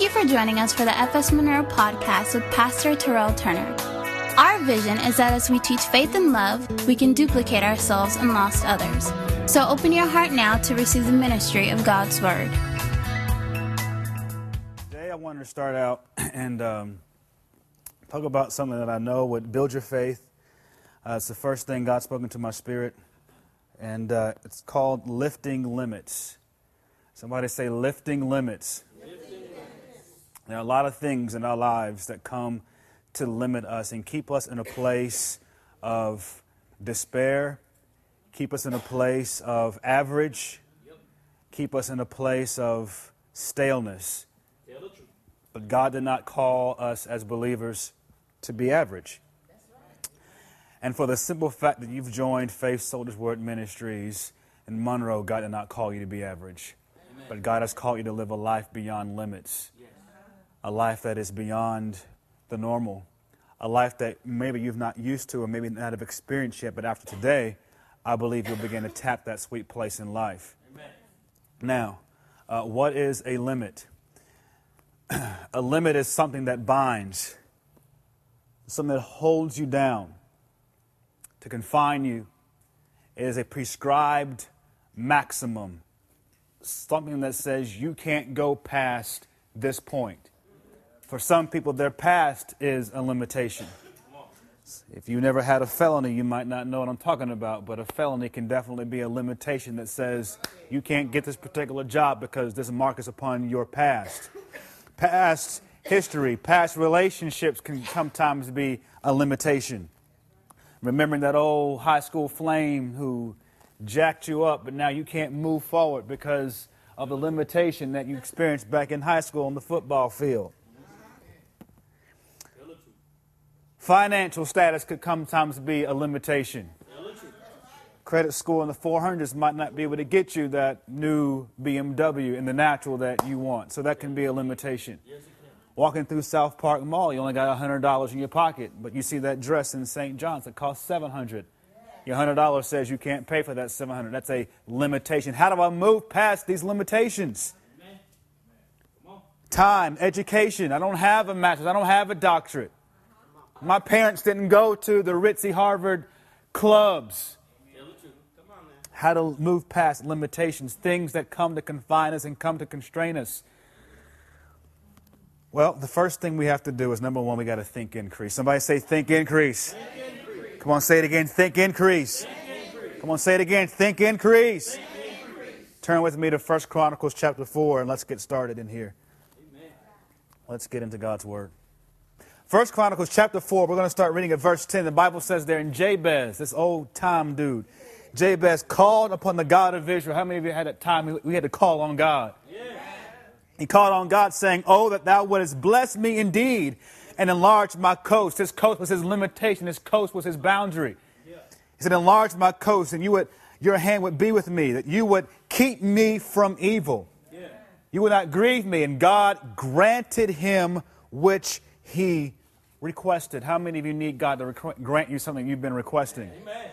Thank you for joining us for the FS Monroe podcast with Pastor Terrell Turner. Our vision is that as we teach faith and love, we can duplicate ourselves and lost others. So open your heart now to receive the ministry of God's Word. Today I wanted to start out and um, talk about something that I know would build your faith. Uh, it's the first thing God's spoken to my spirit, and uh, it's called lifting limits. Somebody say lifting limits. There are a lot of things in our lives that come to limit us and keep us in a place of despair, keep us in a place of average, keep us in a place of staleness. But God did not call us as believers to be average. And for the simple fact that you've joined Faith Soldiers Word Ministries in Monroe, God did not call you to be average. Amen. But God has called you to live a life beyond limits a life that is beyond the normal, a life that maybe you've not used to or maybe not have experienced yet, but after today, I believe you'll begin to tap that sweet place in life. Amen. Now, uh, what is a limit? a limit is something that binds, something that holds you down, to confine you. It is a prescribed maximum, something that says you can't go past this point. For some people, their past is a limitation. If you never had a felony, you might not know what I'm talking about, but a felony can definitely be a limitation that says you can't get this particular job because this mark is upon your past. Past history, past relationships can sometimes be a limitation. Remembering that old high school flame who jacked you up, but now you can't move forward because of the limitation that you experienced back in high school on the football field. Financial status could sometimes be a limitation. Credit score in the 400s might not be able to get you that new BMW in the natural that you want. So that can be a limitation. Walking through South Park Mall, you only got $100 in your pocket, but you see that dress in St. John's that costs 700 Your $100 says you can't pay for that 700 That's a limitation. How do I move past these limitations? Time, education. I don't have a master's. I don't have a doctorate. My parents didn't go to the ritzy Harvard clubs. How to move past limitations, things that come to confine us and come to constrain us. Well, the first thing we have to do is number one, we got to think increase. Somebody say, think increase. think increase. Come on, say it again. Think increase. think increase. Come on, say it again. Think increase. think increase. Turn with me to 1 Chronicles chapter 4 and let's get started in here. Amen. Let's get into God's Word. First Chronicles chapter 4, we're going to start reading at verse 10. The Bible says there in Jabez, this old time dude, Jabez called upon the God of Israel. How many of you had that time we had to call on God? Yeah. He called on God saying, Oh, that thou wouldest bless me indeed and enlarge my coast. His coast was his limitation. His coast was his boundary. Yeah. He said, enlarge my coast and you would, your hand would be with me, that you would keep me from evil. Yeah. You would not grieve me. And God granted him which he requested. How many of you need God to requ- grant you something you've been requesting? Amen.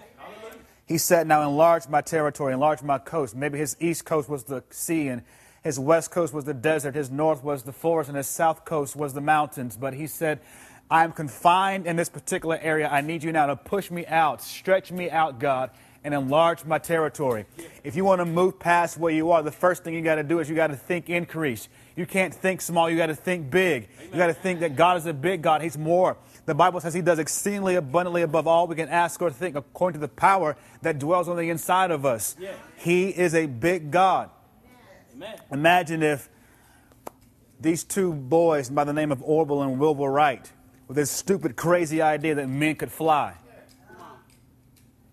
He said, Now enlarge my territory, enlarge my coast. Maybe his east coast was the sea, and his west coast was the desert, his north was the forest, and his south coast was the mountains. But he said, I'm confined in this particular area. I need you now to push me out, stretch me out, God, and enlarge my territory. If you want to move past where you are, the first thing you got to do is you got to think increase. You can't think small, you got to think big. Amen. You got to think that God is a big God. He's more. The Bible says He does exceedingly abundantly above all we can ask or think according to the power that dwells on the inside of us. Yeah. He is a big God. Amen. Imagine if these two boys by the name of Orville and Wilbur Wright with this stupid, crazy idea that men could fly.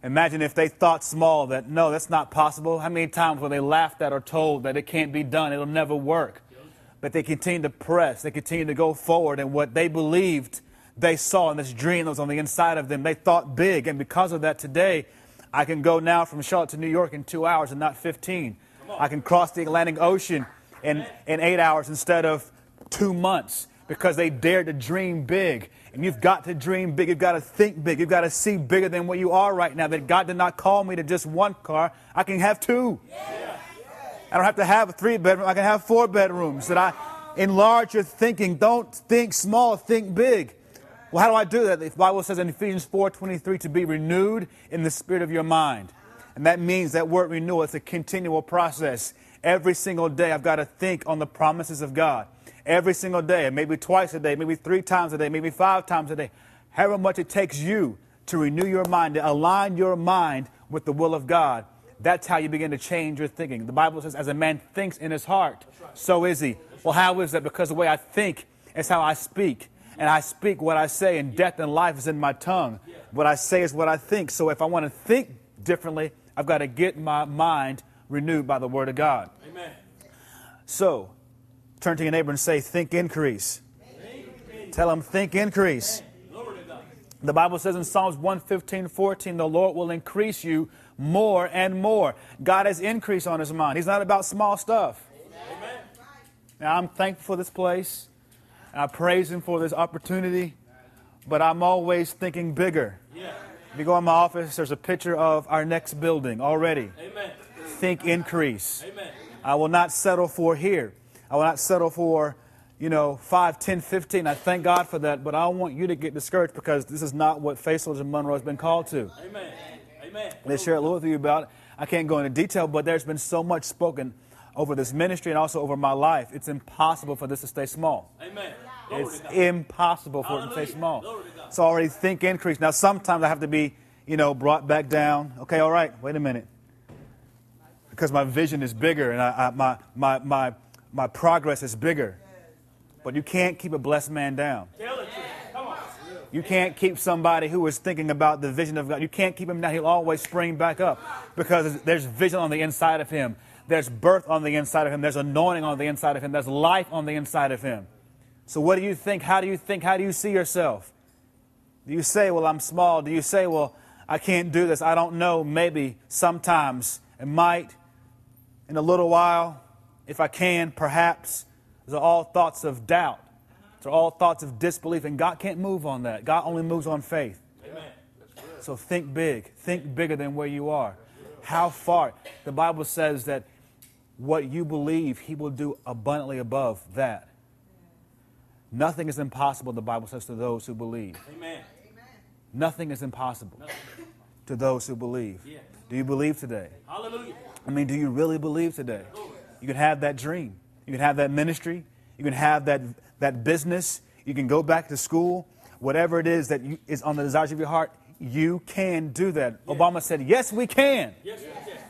Imagine if they thought small that no, that's not possible. How many times were they laughed at or told that it can't be done, it'll never work? But they continued to press, they continued to go forward, and what they believed they saw in this dream that was on the inside of them, they thought big. And because of that, today, I can go now from Charlotte to New York in two hours and not 15. I can cross the Atlantic Ocean in, in eight hours instead of two months because they dared to dream big. And you've got to dream big. You've got to think big. You've got to see bigger than what you are right now. That God did not call me to just one car. I can have two. Yeah. I don't have to have a three bedroom. I can have four bedrooms. That I, Enlarge your thinking. Don't think small, think big. Well, how do I do that? The Bible says in Ephesians 4:23 to be renewed in the spirit of your mind. And that means that word renewal is a continual process. Every single day I've got to think on the promises of God. Every single day, maybe twice a day, maybe three times a day, maybe five times a day. However much it takes you to renew your mind, to align your mind with the will of God. That's how you begin to change your thinking. The Bible says, as a man thinks in his heart, so is he. Well, how is that? Because the way I think is how I speak. And I speak what I say, and death and life is in my tongue. What I say is what I think. So if I want to think differently, I've got to get my mind renewed by the Word of God. Amen. So, turn to your neighbor and say, Think increase. Think. Tell them, Think increase. The Bible says in Psalms 115, 14, the Lord will increase you more and more. God has increase on his mind. He's not about small stuff. Amen. Now, I'm thankful for this place. I praise him for this opportunity, but I'm always thinking bigger. Yeah. If you go in my office, there's a picture of our next building already. Amen. Think increase. Amen. I will not settle for here. I will not settle for you know, 5, 10, 15. I thank God for that, but I don't want you to get discouraged because this is not what Faith Soldiers Monroe has been called to. Amen. Amen. Let's share a little with you about it. I can't go into detail, but there's been so much spoken over this ministry and also over my life. It's impossible for this to stay small. Amen. It's impossible for Hallelujah. it to stay small. So already think increase. Now sometimes I have to be, you know, brought back down. Okay, all right, wait a minute. Because my vision is bigger and I, I, my, my, my, my progress is bigger. But you can't keep a blessed man down. You can't keep somebody who is thinking about the vision of God. You can't keep him down. He'll always spring back up because there's vision on the inside of him. There's birth on the inside of him. There's anointing on the inside of him. There's life on the inside of him. So, what do you think? How do you think? How do you see yourself? Do you say, Well, I'm small? Do you say, Well, I can't do this? I don't know. Maybe, sometimes, it might, in a little while, if I can, perhaps. Those are all thoughts of doubt. Those are all thoughts of disbelief, and God can't move on that. God only moves on faith. Amen. So think big. Think bigger than where you are. How far? The Bible says that what you believe, He will do abundantly above that. Nothing is impossible, the Bible says, to those who believe. Amen. Nothing is impossible Nothing. to those who believe. Yeah. Do you believe today? Hallelujah. I mean, do you really believe today? You can have that dream. You can have that ministry. You can have that, that business. You can go back to school. Whatever it is that you, is on the desires of your heart, you can do that. Yes. Obama said, Yes, we can. Yes, yes.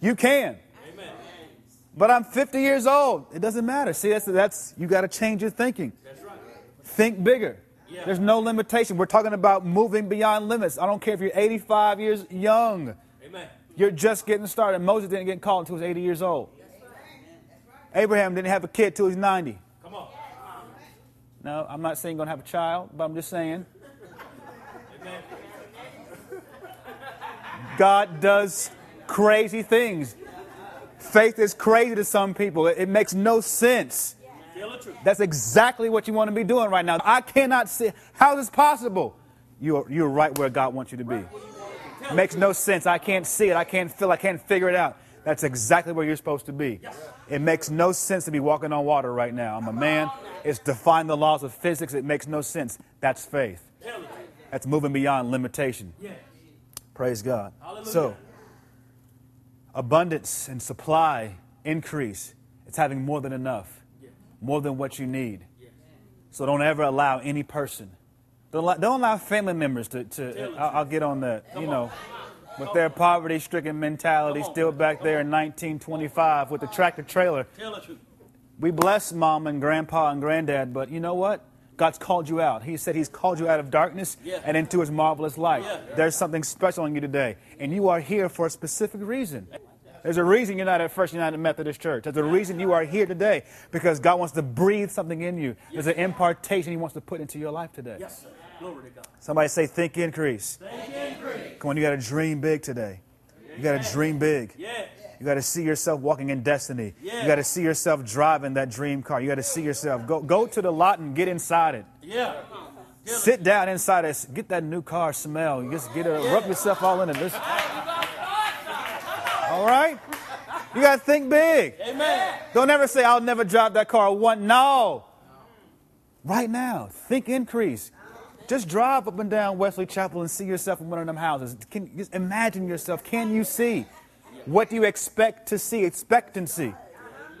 you can. Amen. But I'm 50 years old. It doesn't matter. See, that's, that's you got to change your thinking. That's right. Think bigger. Yeah. There's no limitation. We're talking about moving beyond limits. I don't care if you're 85 years young. Amen. You're just getting started. Moses didn't get called until he was 80 years old. Abraham didn't have a kid till he's 90. Come on. No, I'm not saying going to have a child, but I'm just saying. God does crazy things. Faith is crazy to some people. It, it makes no sense. That's exactly what you want to be doing right now. I cannot see. How is this possible? You're, you're right where God wants you to be. It makes no sense. I can't see it. I can't feel I can't figure it out. That's exactly where you're supposed to be. It makes no sense to be walking on water right now. I'm a man. It's defying the laws of physics. It makes no sense. That's faith. That's moving beyond limitation. Praise God. So, abundance and supply increase. It's having more than enough, more than what you need. So, don't ever allow any person, don't allow, don't allow family members to, to I'll, I'll get on that, you know with their poverty stricken mentality still back there in 1925 with the tractor trailer. We bless mom and grandpa and granddad, but you know what? God's called you out. He said He's called you out of darkness yeah. and into His marvelous light. Yeah. There's something special in you today, and you are here for a specific reason. There's a reason you're not at First United Methodist Church. There's a reason you are here today because God wants to breathe something in you. There's an impartation He wants to put into your life today. Yes, Glory to God. Somebody say, think increase. Think increase. Come on, you got to dream big today. You got to dream big. Yeah. You got to see yourself walking in destiny. Yeah. You got to see yourself driving that dream car. You got to see yourself go go to the lot and get inside it. Yeah. Sit down inside it. Get that new car smell. You just get it. Rub yourself all in it. All right. You got to think big. Amen. Don't ever say, I'll never drive that car. One, no. Right now, think increase. Just drive up and down Wesley Chapel and see yourself in one of them houses. Can just imagine yourself. Can you see? What do you expect to see? Expectancy.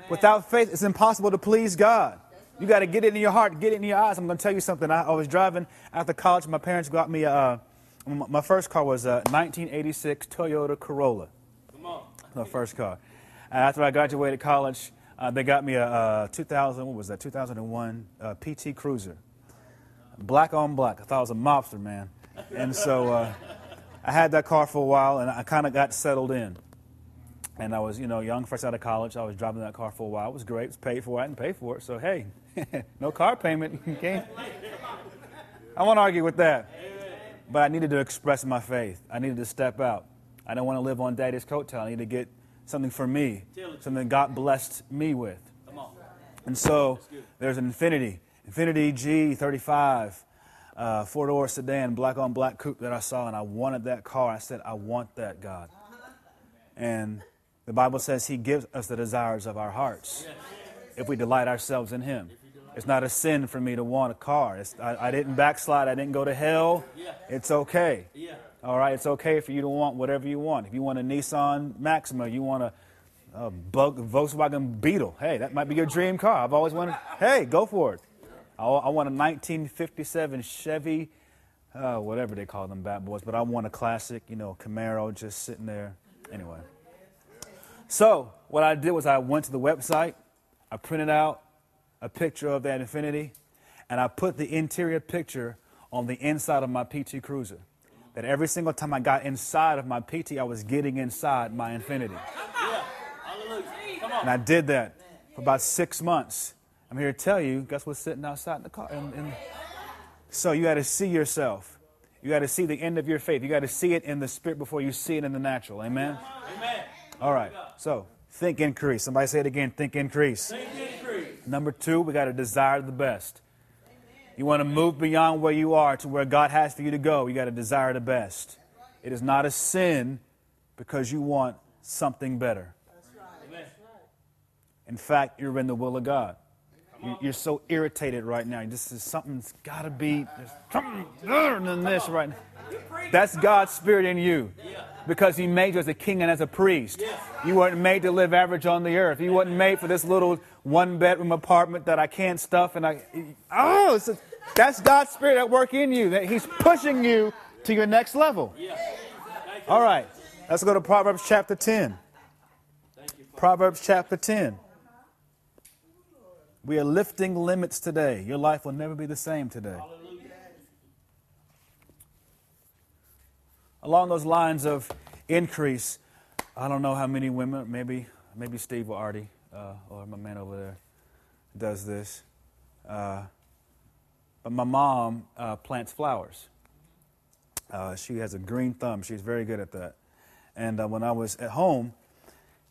Without faith, it's impossible to please God. You got to get it in your heart, get it in your eyes. I'm going to tell you something. I, I was driving after college. My parents got me a, uh, my first car was a 1986 Toyota Corolla. Come on. My first car. After I graduated college, uh, they got me a, a, 2000, what was that, 2001 uh, PT Cruiser. Black on black. I thought it was a mobster, man. And so uh, I had that car for a while, and I kind of got settled in. And I was, you know, young, fresh out of college. I was driving that car for a while. It was great. It was paid for. I didn't pay for it. So, hey, no car payment. I won't argue with that. But I needed to express my faith. I needed to step out. I don't want to live on daddy's coattail. I need to get something for me, something God blessed me with. And so there's an Infiniti, Infiniti G35, uh, four door sedan, black on black coupe that I saw, and I wanted that car. I said, I want that, God. And the Bible says He gives us the desires of our hearts if we delight ourselves in Him. It's not a sin for me to want a car. I, I, didn't backslide. I didn't go to hell. It's okay. All right, it's okay for you to want whatever you want. If you want a Nissan Maxima, you want a, a Volkswagen Beetle. Hey, that might be your dream car. I've always wanted. Hey, go for it. I, I want a 1957 Chevy, uh, whatever they call them bad boys, but I want a classic, you know, Camaro just sitting there. Anyway. So what I did was I went to the website. I printed out a picture of that Infiniti, and I put the interior picture on the inside of my PT Cruiser. That every single time I got inside of my PT, I was getting inside my Infiniti. And I did that for about six months. I'm here to tell you, guess what's sitting outside in the car? In, in... So you got to see yourself. You got to see the end of your faith. You got to see it in the spirit before you see it in the natural. Amen? Amen. All right. So think increase. Somebody say it again. Think increase. Think increase. Number two, we got to desire the best. You want to move beyond where you are to where God has for you to go. You got to desire the best. It is not a sin because you want something better. That's right. In fact, you're in the will of God. You're so irritated right now. This is something's got to be something better than this right now. That's God's spirit in you because He made you as a king and as a priest. You weren't made to live average on the earth. You weren't made for this little one bedroom apartment that I can't stuff and I. Oh, that's God's spirit at work in you. That He's pushing you to your next level. All right, let's go to Proverbs chapter 10. Proverbs chapter 10. We are lifting limits today. Your life will never be the same today. Along those lines of increase, I don't know how many women, maybe maybe Steve or Artie, uh, or my man over there, does this. Uh, but my mom uh, plants flowers. Uh, she has a green thumb. She's very good at that. And uh, when I was at home,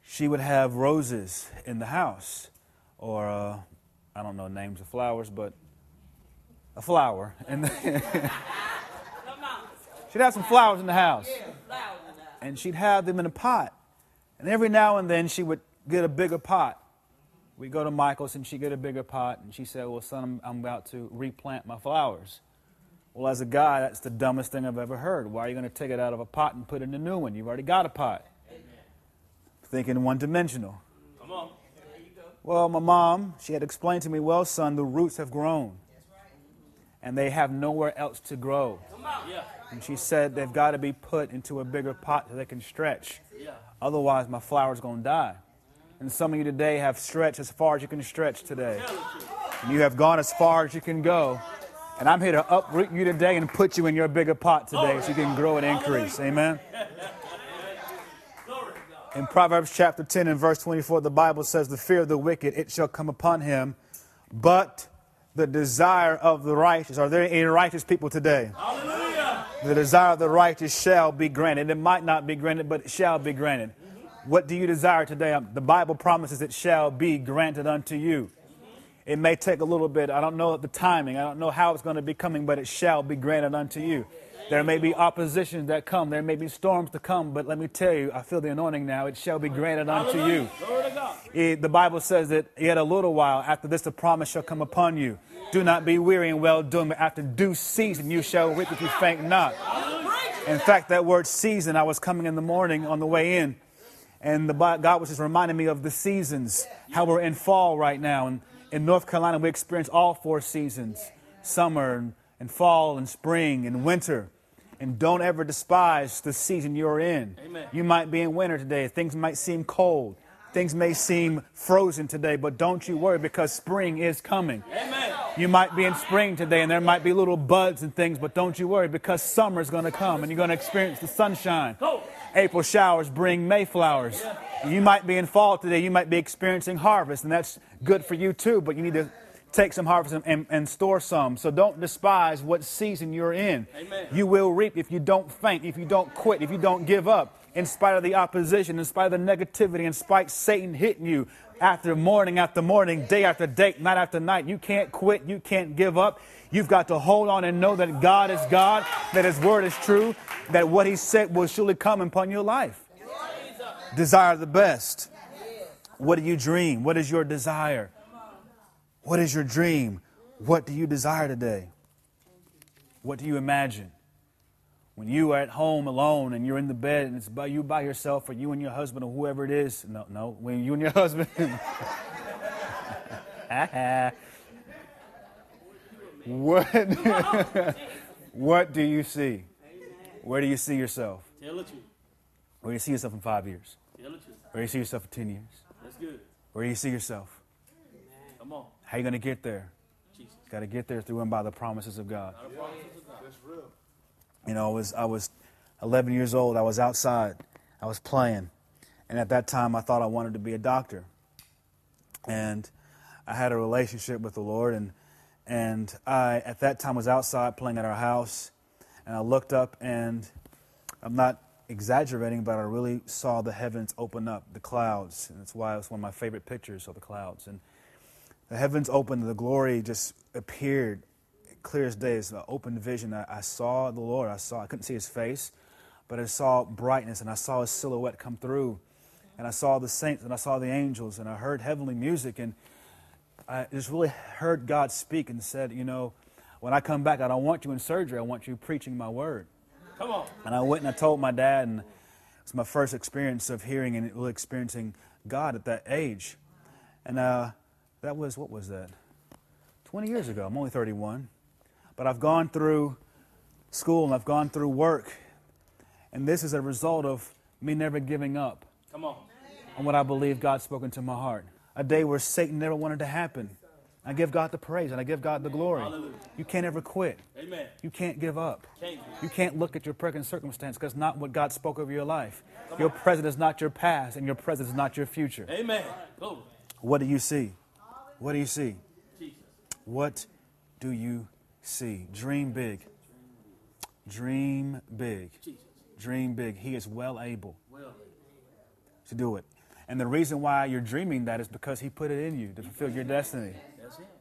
she would have roses in the house, or uh, I don't know names of flowers, but a flower. And she'd have some flowers in the house. And she'd have them in a pot. And every now and then she would get a bigger pot. We'd go to Michael's and she'd get a bigger pot. And she said, Well, son, I'm, I'm about to replant my flowers. Well, as a guy, that's the dumbest thing I've ever heard. Why are you going to take it out of a pot and put it in a new one? You've already got a pot. Amen. Thinking one dimensional. Well, my mom, she had explained to me, well, son, the roots have grown. And they have nowhere else to grow. And she said they've got to be put into a bigger pot so they can stretch. Otherwise, my flower's going to die. And some of you today have stretched as far as you can stretch today. And you have gone as far as you can go. And I'm here to uproot you today and put you in your bigger pot today so you can grow and increase. Amen. In Proverbs chapter 10 and verse 24, the Bible says, The fear of the wicked, it shall come upon him, but the desire of the righteous. Are there any righteous people today? Hallelujah. The desire of the righteous shall be granted. It might not be granted, but it shall be granted. What do you desire today? Um, the Bible promises it shall be granted unto you. It may take a little bit. I don't know the timing. I don't know how it's going to be coming, but it shall be granted unto you. There may be oppositions that come. There may be storms to come. But let me tell you, I feel the anointing now. It shall be granted unto you. It, the Bible says that yet a little while after this, the promise shall come upon you. Do not be weary in well doing, but after due season you shall reap if you faint not. In fact, that word season, I was coming in the morning on the way in, and the, God was just reminding me of the seasons, how we're in fall right now. And in North Carolina, we experience all four seasons summer and, and fall and spring and winter. And don't ever despise the season you're in. Amen. You might be in winter today. Things might seem cold. Things may seem frozen today, but don't you worry because spring is coming. Amen. You might be in spring today and there might be little buds and things, but don't you worry because summer is going to come and you're going to experience the sunshine. April showers bring Mayflowers. You might be in fall today, you might be experiencing harvest, and that's good for you too, but you need to take some harvest and, and, store some. So don't despise what season you're in. Amen. You will reap if you don't faint, if you don't quit, if you don't give up in spite of the opposition, in spite of the negativity, in spite of Satan hitting you after morning after morning, day after day, night after night. You can't quit. You can't give up. You've got to hold on and know that God is God, that His word is true, that what He said will surely come upon your life. Desire the best. What do you dream? What is your desire? What is your dream? What do you desire today? What do you imagine? When you are at home alone and you're in the bed and it's by you by yourself or you and your husband or whoever it is. No, no, when you and your husband. what, what do you see? Where do you see yourself? Tell the truth. Where do you see yourself in five years? Tell the truth. Where do you see yourself in ten years? That's good. Where do you see yourself? Come on. How are you going to get there? Jesus. Got to get there through and by the promises of God. That's real. You know, I was, I was 11 years old. I was outside. I was playing. And at that time, I thought I wanted to be a doctor. And I had a relationship with the Lord. And, and I, at that time, was outside playing at our house. And I looked up, and I'm not exaggerating, but I really saw the heavens open up, the clouds. And that's why it's one of my favorite pictures of the clouds. And the heavens opened, and the glory just appeared clear as day. It's an open vision. I, I saw the Lord. I saw. I couldn't see His face, but I saw brightness, and I saw His silhouette come through, and I saw the saints, and I saw the angels, and I heard heavenly music, and I just really heard God speak and said, you know, when I come back, I don't want you in surgery. I want you preaching my word. Come on. And I went and I told my dad, and it's my first experience of hearing and really experiencing God at that age. And uh, that was, what was that? 20 years ago. I'm only 31. But I've gone through school and I've gone through work. And this is a result of me never giving up Come on. on what I believe God's spoken to my heart. A day where Satan never wanted to happen. I give God the praise and I give God the glory. Hallelujah. You can't ever quit. Amen. You can't give up. Can't you can't look at your present circumstance because not what God spoke over your life. Come your on. present is not your past, and your present is not your future. Amen. What do you see? What do you see? Jesus. What do you see. Dream big. Dream big. Dream big. He is well able to do it. And the reason why you're dreaming that is because He put it in you to fulfill your destiny.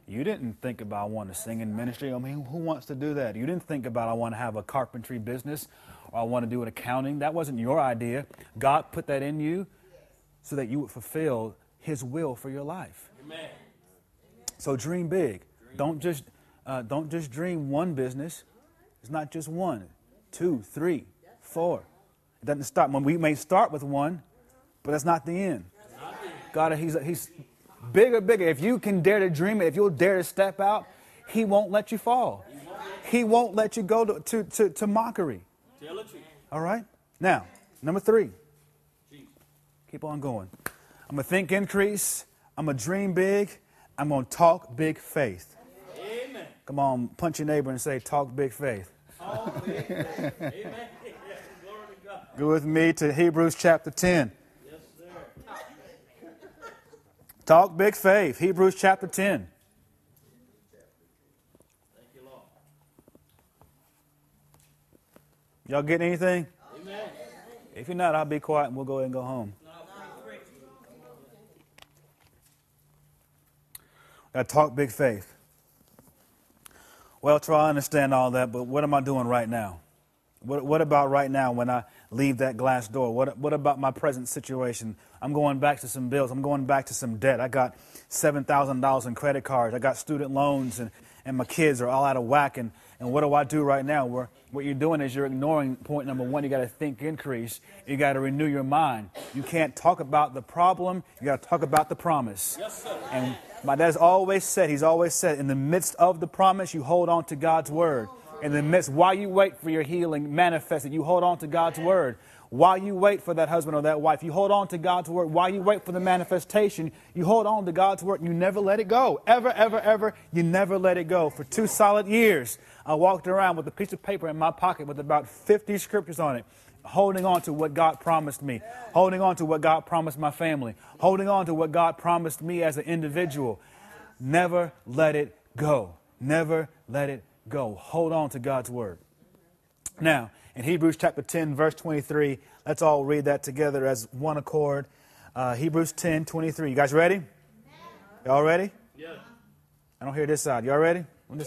You didn't think about I want to sing in ministry. I mean, who wants to do that? You didn't think about I want to have a carpentry business or I want to do an accounting. That wasn't your idea. God put that in you so that you would fulfill His will for your life. Amen. So dream big. Don't just uh, don't just dream one business. It's not just one, two, three, four. It doesn't stop. When we may start with one, but that's not the end. God, he's, he's bigger, bigger. If you can dare to dream it, if you'll dare to step out, He won't let you fall. He won't let you go to, to, to, to mockery. All right? Now, number three. Keep on going. I'm going to think increase. I'm going to dream big. I'm going to talk big faith. Come on, punch your neighbor and say, Talk big faith. Talk big faith. Amen. Go with me to Hebrews chapter 10. Yes, sir. Talk big faith. Hebrews chapter 10. You, Lord. Y'all getting anything? Amen. If you're not, I'll be quiet and we'll go ahead and go home. Got to talk big faith. Well, try I understand all that, but what am I doing right now? What, what about right now when I leave that glass door? What, what about my present situation? I'm going back to some bills. I'm going back to some debt. I got $7,000 in credit cards. I got student loans, and, and my kids are all out of whack. And, and what do I do right now? Where, what you're doing is you're ignoring point number one. You got to think increase. You got to renew your mind. You can't talk about the problem. You got to talk about the promise. Yes, sir. And my dad's always said, he's always said, in the midst of the promise, you hold on to God's word. In the midst, while you wait for your healing manifested, you hold on to God's word. While you wait for that husband or that wife, you hold on to God's word. While you wait for the manifestation, you hold on to God's word. And you never let it go. Ever, ever, ever, you never let it go. For two solid years, I walked around with a piece of paper in my pocket with about 50 scriptures on it, holding on to what God promised me, holding on to what God promised my family, holding on to what God promised me as an individual. Never let it go. Never let it go. Hold on to God's word. Now, in Hebrews chapter 10, verse 23, let's all read that together as one accord. Uh, Hebrews 10, 23. You guys ready? Y'all ready? Yeah. I don't hear this side. Y'all ready? On?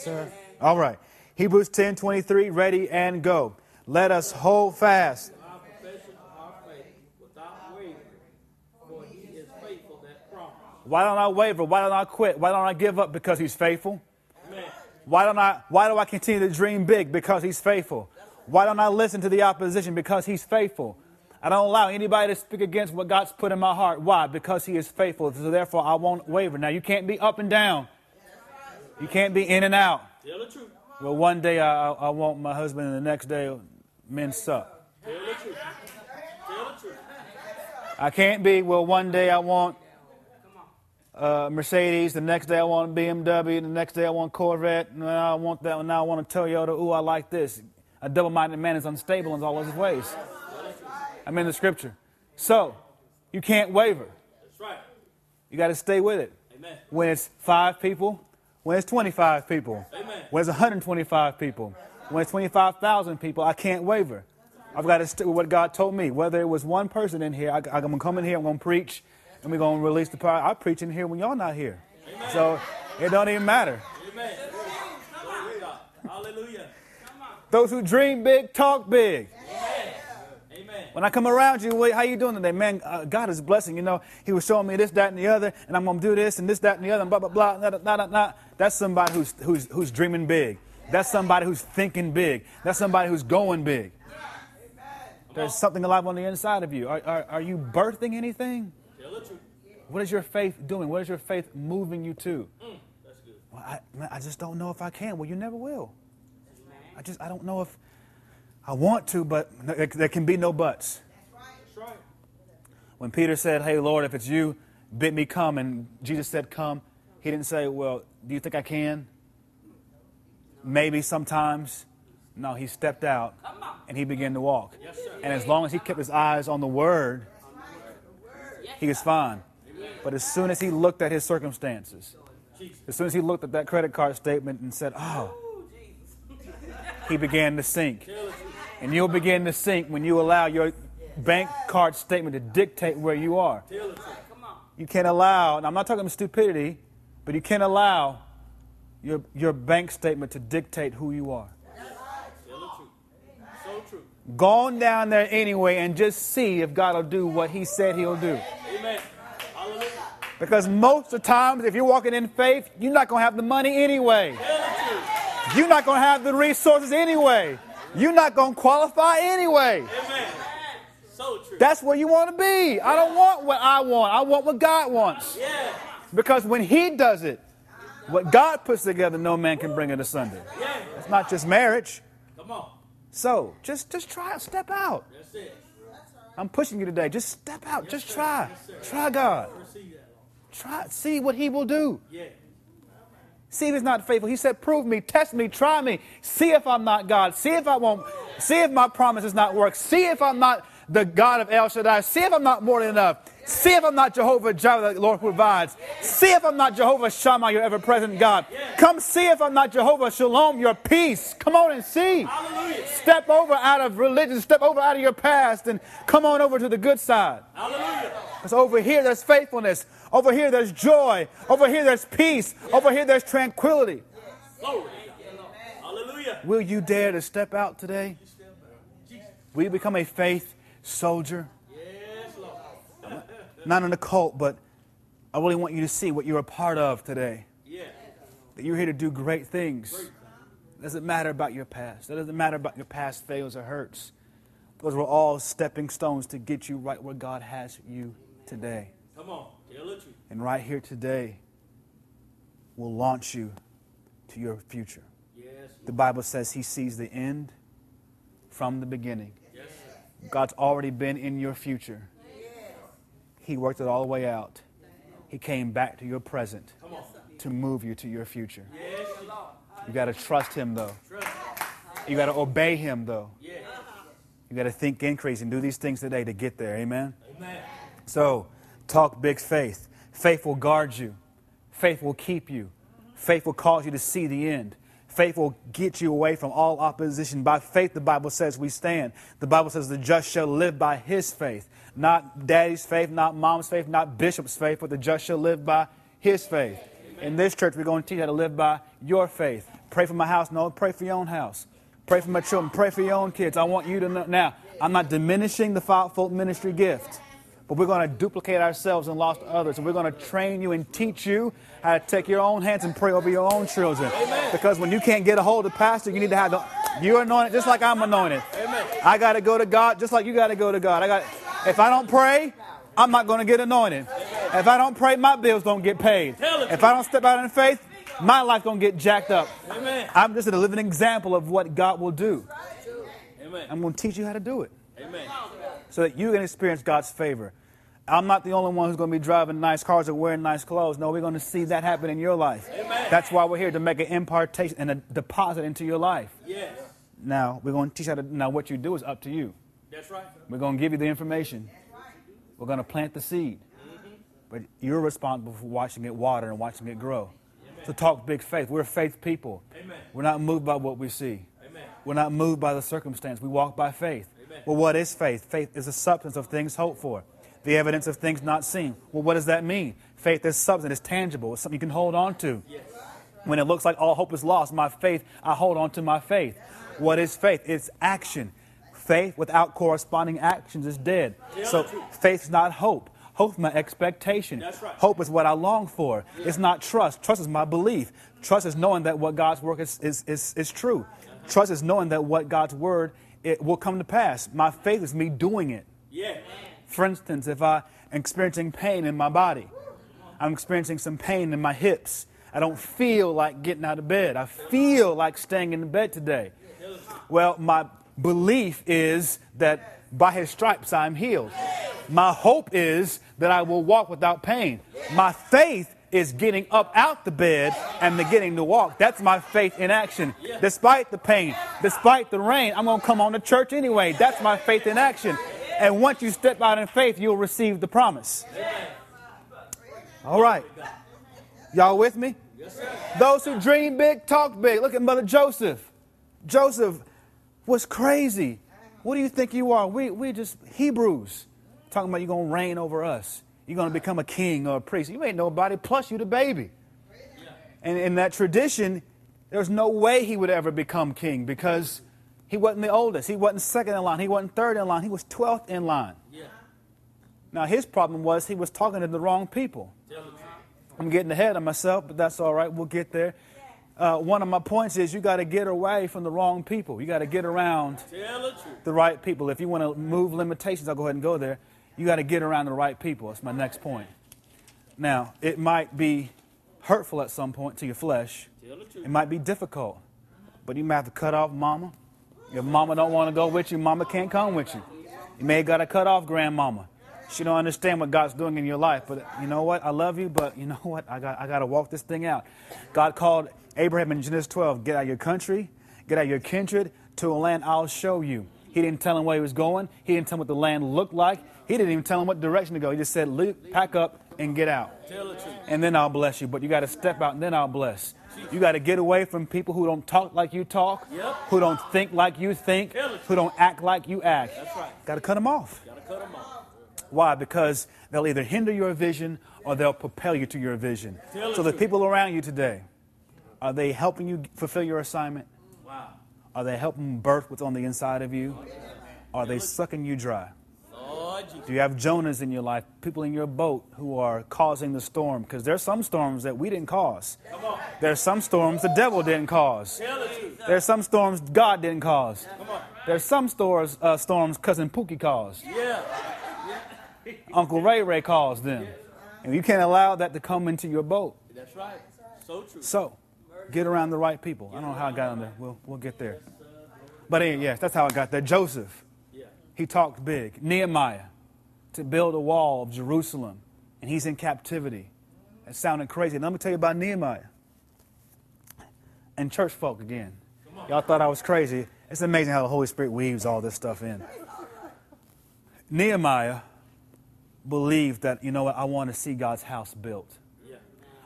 All right. Hebrews 10, 23, ready and go. Let us hold fast. Our profession of our faith without wavering, for he is faithful that promise. Why don't I waver? Why don't I quit? Why don't I give up? Because he's faithful. Amen. Why don't I why do I continue to dream big? Because he's faithful. Why don't I listen to the opposition? Because he's faithful. I don't allow anybody to speak against what God's put in my heart. Why? Because he is faithful. So therefore I won't waver. Now you can't be up and down. You can't be in and out. Tell the truth. Well, one day I, I, I want my husband, and the next day men suck. Tell the truth. Tell the truth. I can't be. Well, one day I want uh, Mercedes, the next day I want a BMW, the next day I want Corvette, and now I want that, and now I want a Toyota. Ooh, I like this. A double-minded man is unstable in all his ways. I'm in the scripture. So, you can't waver. That's right. You got to stay with it. Amen. When it's five people, when it's 25 people, Amen. when it's 125 people, when it's 25,000 people, I can't waver. I've got to stick with what God told me. Whether it was one person in here, I, I'm going to come in here, I'm going to preach, and we're going to release the power. I preach in here when y'all not here. So it don't even matter. Amen. Hallelujah. Those who dream big, talk big. Amen. When I come around you, wait, how you doing today? Man, uh, God is blessing. You know, He was showing me this, that, and the other, and I'm going to do this and this, that, and the other, and blah, blah, blah, blah, blah, blah, blah. That's somebody who's, who's, who's dreaming big. That's somebody who's thinking big. That's somebody who's going big. There's something alive on the inside of you. Are, are, are you birthing anything? What is your faith doing? What is your faith moving you to? Well, I, I just don't know if I can. Well, you never will. I just, I don't know if I want to, but there can be no buts. When Peter said, Hey, Lord, if it's you, bid me come, and Jesus said, Come, he didn't say, Well, do you think I can? Maybe sometimes. No, he stepped out and he began to walk. Yes. And as long as he kept his eyes on the word, he was fine. But as soon as he looked at his circumstances, as soon as he looked at that credit card statement and said, Oh, he began to sink. Tell the truth. And you'll begin to sink when you allow your bank card statement to dictate where you are. Tell the truth. You can't allow, and I'm not talking about stupidity, but you can't allow your, your bank statement to dictate who you are. Tell the. So true. Go on down there anyway and just see if God will do what He said He'll do. Amen. Hallelujah. Because most of the times, if you're walking in faith, you're not going to have the money anyway. You're not going to have the resources anyway. You're not going to qualify anyway. Amen. So true. That's where you want to be. I don't want what I want. I want what God wants. yeah. Because when He does it, what God puts together, no man can bring it asunder. It's not just marriage. Come on. So just just try, step out. That's it. I'm pushing you today. Just step out. Just try. Try God. Receive that, Lord. Try. See what He will do. Yeah. See if He's not faithful. He said, "Prove me, test me, try me. See if I'm not God. See if I won't. See if my promise does not work. See if I'm not the God of El Shaddai. See if I'm not more than enough. See if I'm not Jehovah Jireh, the Lord who provides. See if I'm not Jehovah Shammah, your ever-present God. Come see if I'm not Jehovah Shalom, your peace. Come on and see. Hallelujah. Step over out of religion. Step over out of your past and come on over to the good side. Hallelujah. Because over here there's faithfulness. Over here there's joy. Over here there's peace. Over here there's tranquility. Glory. Hallelujah. Will you dare to step out today? Will you become a faith soldier? Yes, Lord. Not in a cult, but I really want you to see what you're a part of today. Yeah. That you're here to do great things. It doesn't matter about your past. It doesn't matter about your past fails or hurts. Those were all stepping stones to get you right where God has you today. Come on. Tell the truth. And right here today will launch you to your future. Yes. The Bible says He sees the end from the beginning. God's already been in your future. He worked it all the way out. He came back to your present to move you to your future. You got to trust Him, though. You got to obey Him, though. You got to think increase and do these things today to get there. Amen. Amen. So, talk big faith. Faith will guard you. Faith will keep you. Faith will cause you to see the end. Faith will get you away from all opposition. By faith, the Bible says we stand. The Bible says the just shall live by his faith. Not daddy's faith, not mom's faith, not bishop's faith, but the just shall live by his faith. In this church, we're going to teach you how to live by your faith. Pray for my house. No, pray for your own house. Pray for my children. Pray for your own kids. I want you to know. Now, I'm not diminishing the fivefold ministry gift. But we're going to duplicate ourselves and lost others. And we're going to train you and teach you how to take your own hands and pray over your own children. Because when you can't get a hold of pastor, you need to have the you're anointed just like I'm anointed. Amen. I got to go to God just like you got to go to God. I got if I don't pray, I'm not going to get anointed. If I don't pray, my bills don't get paid. If I don't step out in faith, my life going to get jacked up. Amen. I'm just a living example of what God will do. Amen. I'm going to teach you how to do it Amen. So that you can experience God's favor. I'm not the only one who's going to be driving nice cars or wearing nice clothes. No, we're going to see that happen in your life. Amen. That's why we're here to make an impartation and a deposit into your life. Yes. Now, we're going to teach you how to. Now, what you do is up to you. That's right. We're going to give you the information. Right. We're going to plant the seed. Mm-hmm. But you're responsible for watching it water and watching it grow. So, talk big faith. We're faith people. Amen. We're not moved by what we see. Amen. We're not moved by the circumstance. We walk by faith. Well, what is faith? Faith is the substance of things hoped for, the evidence of things not seen. Well, what does that mean? Faith is substance, it's tangible, it's something you can hold on to. Yes. When it looks like all hope is lost, my faith, I hold on to my faith. What is faith? It's action. Faith without corresponding actions is dead. So faith is not hope. Hope is my expectation. Right. Hope is what I long for. It's not trust. Trust is my belief. Trust is knowing that what God's work is, is, is, is true. Trust is knowing that what God's word it will come to pass. My faith is me doing it. Yeah. For instance, if I'm experiencing pain in my body, I'm experiencing some pain in my hips. I don't feel like getting out of bed. I feel like staying in the bed today. Well, my belief is that by his stripes I'm healed. My hope is that I will walk without pain. My faith is getting up out the bed and beginning to walk. That's my faith in action. Despite the pain, despite the rain, I'm going to come on to church anyway. That's my faith in action. And once you step out in faith, you'll receive the promise. All right. Y'all with me? Those who dream big, talk big. Look at Mother Joseph. Joseph was crazy. What do you think you are? We, we just Hebrews talking about you're going to reign over us. You're going to become a king or a priest. You ain't nobody, plus you the baby. And in that tradition, there's no way he would ever become king because he wasn't the oldest. He wasn't second in line. He wasn't third in line. He was 12th in line. Yeah. Now, his problem was he was talking to the wrong people. Tell the truth. I'm getting ahead of myself, but that's all right. We'll get there. Uh, one of my points is you got to get away from the wrong people. You got to get around the right people. If you want to move limitations, I'll go ahead and go there. You got to get around the right people. That's my next point. Now, it might be hurtful at some point to your flesh. Tell the truth. It might be difficult, but you might have to cut off mama. If mama don't want to go with you, mama can't come with you. You may have got to cut off grandmama. She don't understand what God's doing in your life, but you know what? I love you, but you know what? I got I got to walk this thing out. God called Abraham in Genesis 12, get out of your country, get out of your kindred to a land I'll show you. He didn't tell him where he was going. He didn't tell him what the land looked like. He didn't even tell him what direction to go. He just said, "Leave, pack up and get out." Tell the truth. and then I'll bless you. But you got to step out and then I'll bless. You got to get away from people who don't talk like you talk, Yep. who don't think like you think, who don't act like you act. Right. Got to cut them off. Cut them off. Why? Because they'll either hinder your vision or they'll propel you to your vision. Tell So the people around you today, are they helping you fulfill your assignment? Wow. Are they helping birth what's on the inside of you? Are they sucking you dry? Do you have Jonahs in your life, people in your boat who are causing the storm? Because there's some storms that we didn't cause. There's some storms the devil didn't cause. Tell the truth. There's some storms God didn't cause. There's some stores, uh, storms cousin Pookie caused. Yeah. Uncle Ray Ray caused them. And you can't allow that to come into your boat. That's right. So true. So, get around the right people. I don't know how I got on there. We'll, we'll get there. But anyway, yes, that's how I got there. Joseph, Yeah. he talked big. Nehemiah, to build a wall of Jerusalem, and he's in captivity. It sounded crazy. And let me tell you about Nehemiah. And church folk again. Y'all thought I was crazy. It's amazing how the Holy Spirit weaves all this stuff in. Nehemiah believed that, you know what, I want to see God's house built.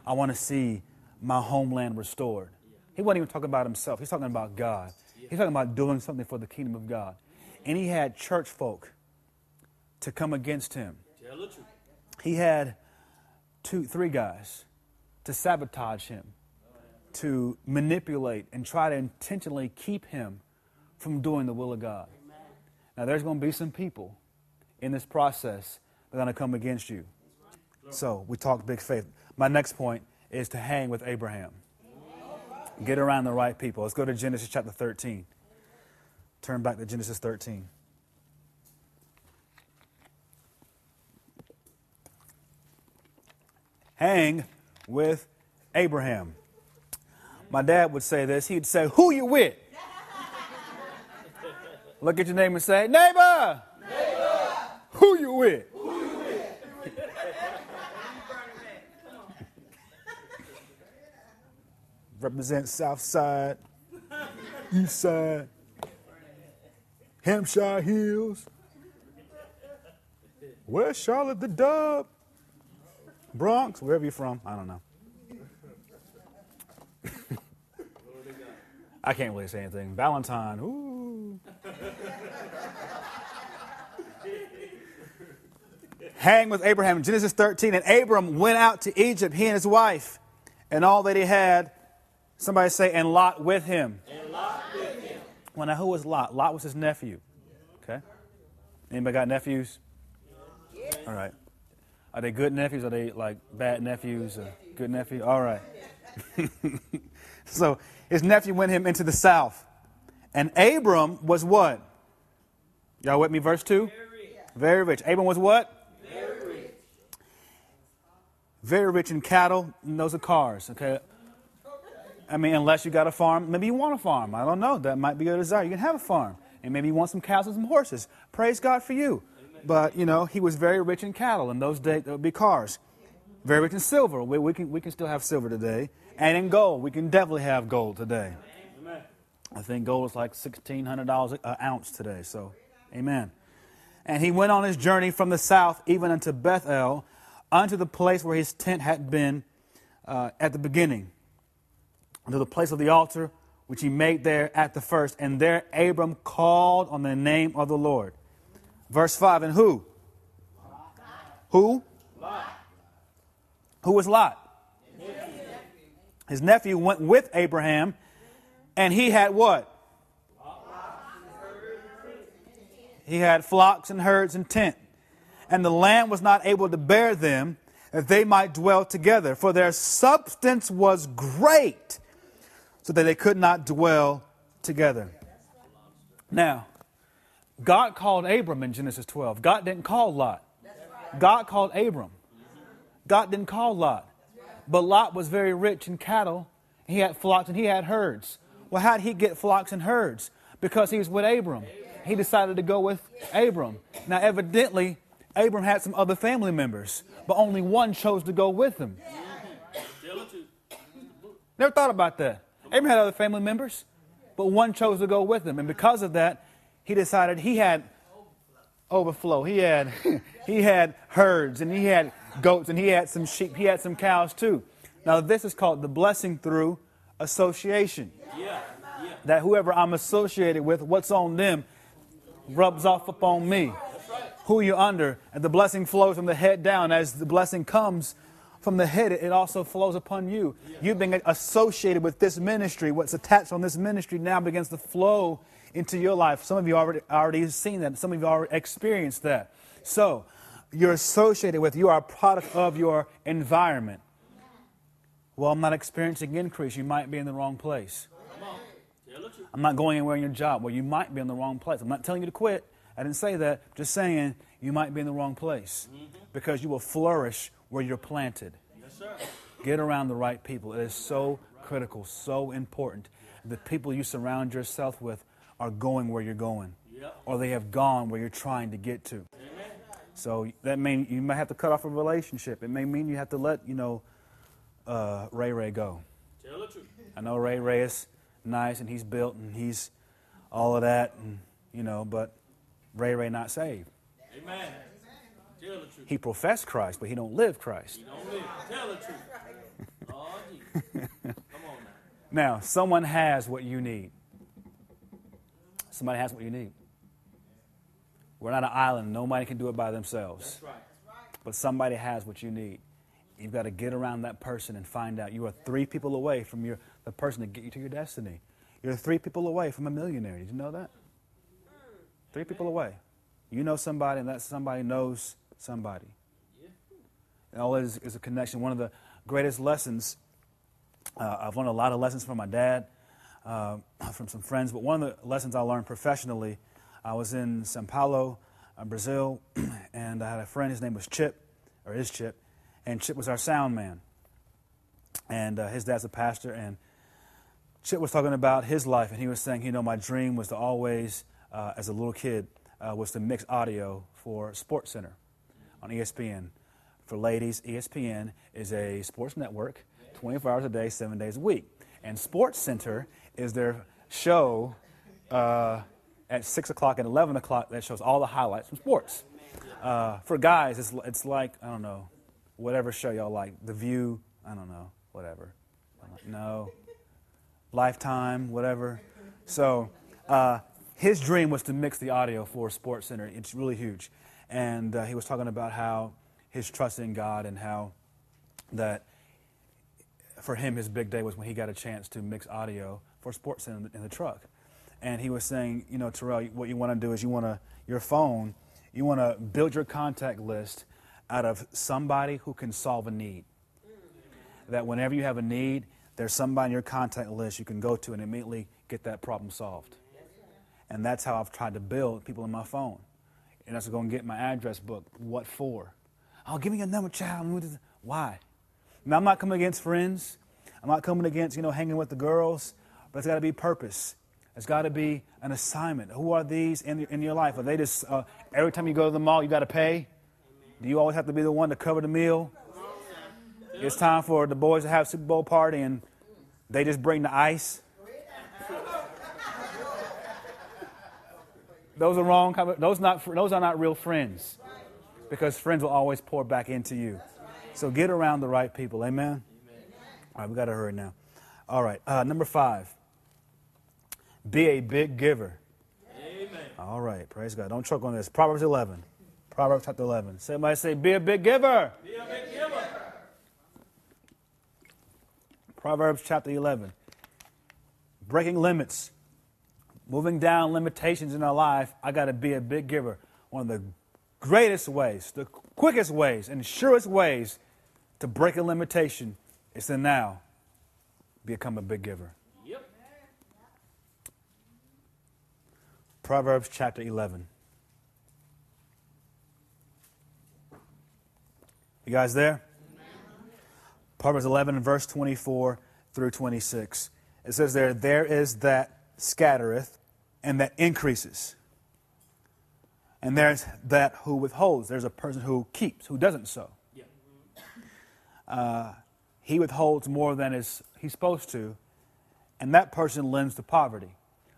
I want to see my homeland restored. He wasn't even talking about himself. He's talking about God. He's talking about doing something for the kingdom of God. And he had church folk to come against him. Tell the truth. He had two, three guys to sabotage him, to manipulate and try to intentionally keep him from doing the will of God. Now, there's going to be some people in this process that are going to come against you. So, we talked big faith. My next point is to hang with Abraham. Get around the right people. Let's go to Genesis chapter 13. Turn back to Genesis 13. Hang with Abraham. My dad would say this. He'd say, Who you with? Look at your neighbor and say, Neighbor! Who you with? Represent South Side, East Side, Hampshire Hills. Where's Charlotte the Dub? Bronx, wherever you're from, I don't know. I can't really say anything. Valentine, ooh. Hang with Abraham. Genesis 13. And Abram went out to Egypt, he and his wife, and all that he had. Somebody say, and Lot with him. And Lot with him. Well, now who was Lot? Lot was his nephew. Okay. Anybody got nephews? All right. Are they good nephews? Are they like bad nephews? Or good nephew? All right. so his nephew went him into the south. And Abram was what? Y'all with me? Verse 2? Very rich. Abram was what? Very rich. Very rich in cattle, and those are cars, okay? I mean, unless you got a farm, maybe you want a farm. I don't know. That might be your desire. You can have a farm. And maybe you want some cows and some horses. Praise God for you. But, you know, he was very rich in cattle. In those days, there would be cars. Very rich in silver. We, we, can, we can still have silver today. And in gold. We can definitely have gold today. Amen. I think gold is like $1,600 an ounce today. So, amen. And he went on his journey from the south, even unto Bethel, unto the place where his tent had been uh, at the beginning, unto the place of the altar, which he made there at the first. And there Abram called on the name of the Lord. Verse 5 And who? Who? Who was Lot? His nephew went with Abraham, and he had what? He had flocks and herds and tent. And the land was not able to bear them, that they might dwell together. For their substance was great, so that they could not dwell together. Now, God called Abram in Genesis 12. God didn't call Lot. God called Abram. God didn't call Lot. But Lot was very rich in cattle. He had flocks and he had herds. Well, how did he get flocks and herds? Because he was with Abram. He decided to go with Abram. Now, evidently, Abram had some other family members, but only one chose to go with him. Never thought about that. Abram had other family members, but one chose to go with him. And because of that, he decided he had overflow. He had, he had herds and he had goats and he had some sheep. He had some cows too. Now, this is called the blessing through association. That whoever I'm associated with, what's on them, rubs off upon me. Who you're under, and the blessing flows from the head down. As the blessing comes from the head, it also flows upon you. You've been associated with this ministry. What's attached on this ministry now begins to flow into your life. Some of you already already seen that. Some of you already experienced that. So you're associated with, you are a product of your environment. Well, I'm not experiencing increase. You might be in the wrong place. I'm not going anywhere in your job. Well, you might be in the wrong place. I'm not telling you to quit. I didn't say that. Just saying you might be in the wrong place because you will flourish where you're planted. Yes, sir. Get around the right people. It is so critical, so important. The people you surround yourself with are going where you're going, or they have gone where you're trying to get to. Amen. So that means you might have to cut off a relationship. It may mean you have to let you know uh, Ray Ray go. Tell the truth. I know Ray Ray is nice and he's built and he's all of that, and you know, but Ray Ray not saved. Amen. Tell the truth. He professed Christ, but he don't live Christ. Don't live. Tell the truth. Oh, Come on now. Now, someone has what you need. Somebody has what you need. We're not an island. Nobody can do it by themselves. That's right. But somebody has what you need. You've got to get around that person and find out. You are three people away from your, the person to get you to your destiny. You're three people away from a millionaire. Did you know that? Three people away. You know somebody, and that somebody knows somebody. And all is is a connection. One of the greatest lessons, uh, I've learned a lot of lessons from my dad, uh, from some friends, but one of the lessons I learned professionally, I was in Sao Paulo, uh, Brazil, and I had a friend, his name was Chip, or is Chip, and Chip was our sound man. And uh, his dad's a pastor, and Chip was talking about his life, and he was saying, you know, my dream was to always, uh, as a little kid, uh, was to mix audio for Sports Center on ESPN. For ladies, ESPN is a sports network, 24 hours a day, seven days a week. And Sports Center is their show uh, at 6 o'clock and 11 o'clock that shows all the highlights from sports. Uh, for guys, it's, it's like, I don't know, whatever show y'all like. The View, I don't know, whatever. No. Lifetime, whatever. So uh, his dream was to mix the audio for Sports Center. It's really huge. And uh, he was talking about how his trust in God and how that for him his big day was when he got a chance to mix audio for Sports in in the truck. And he was saying, you know, Terrell, what you want to do is you want to your phone, you want to build your contact list out of somebody who can solve a need. That whenever you have a need, there's somebody in your contact list you can go to and immediately get that problem solved. And that's how I've tried to build people in my phone. And that's going to get my address book. What for? Oh, give me your number, child. Why? Now, I'm not coming against friends. I'm not coming against, you know, hanging with the girls. But it's got to be purpose. It's got to be an assignment. Who are these in, in your life? Are they just, uh, every time you go to the mall, you got to pay? Do you always have to be the one to cover the meal? It's time for the boys to have a Super Bowl party and they just bring the ice. Those are wrong. Those not those are not real friends, because friends will always pour back into you. So get around the right people. Amen. All right, we got to hurry now. All right, uh, number five. Be a big giver. Amen. All right, praise God. Don't choke on this. Proverbs 11. Proverbs chapter 11. Somebody say, Be a big giver. Be a big giver. Proverbs chapter 11. Breaking limits, moving down limitations in our life. I got to be a big giver. One of the greatest ways, the quickest ways, and surest ways to break a limitation is to now become a big giver. Yep. Proverbs chapter 11. You guys there? Proverbs 11, verse 24 through 26. It says there, There is that scattereth and that increases. And there's that who withholds. There's a person who keeps, who doesn't sow. He withholds more than is he's supposed to, and that person lends to poverty.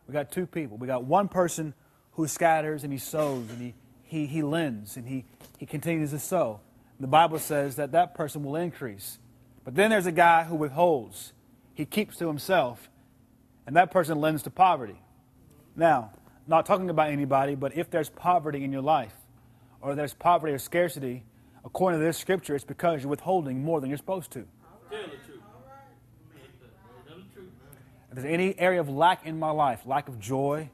We got two people. We got one person who scatters and he sows and he, he, he lends and he, he continues to sow. The Bible says that that person will increase. But then there's a guy who withholds. He keeps to himself, and that person lends to poverty. Now, not talking about anybody, but if there's poverty in your life, or there's poverty or scarcity, according to this scripture, it's because you're withholding more than you're supposed to. Tell the truth. Tell the truth. If there's any area of lack in my life, lack of joy,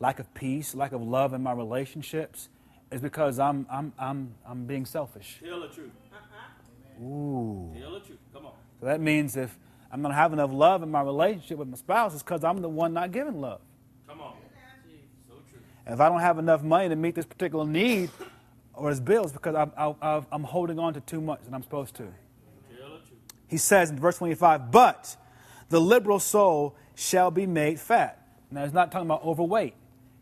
lack of peace, lack of love in my relationships, is because I'm, I'm, I'm, I'm being selfish. Tell the truth. Ooh. Tell the truth. Come on. So that means if I'm not having enough love in my relationship with my spouse, it's because I'm the one not giving love. Come on. So true. And if I don't have enough money to meet this particular need or his bills, because I'm, i I'm holding on to too much than I'm supposed to. He says in verse 25, but the liberal soul shall be made fat. Now, he's not talking about overweight.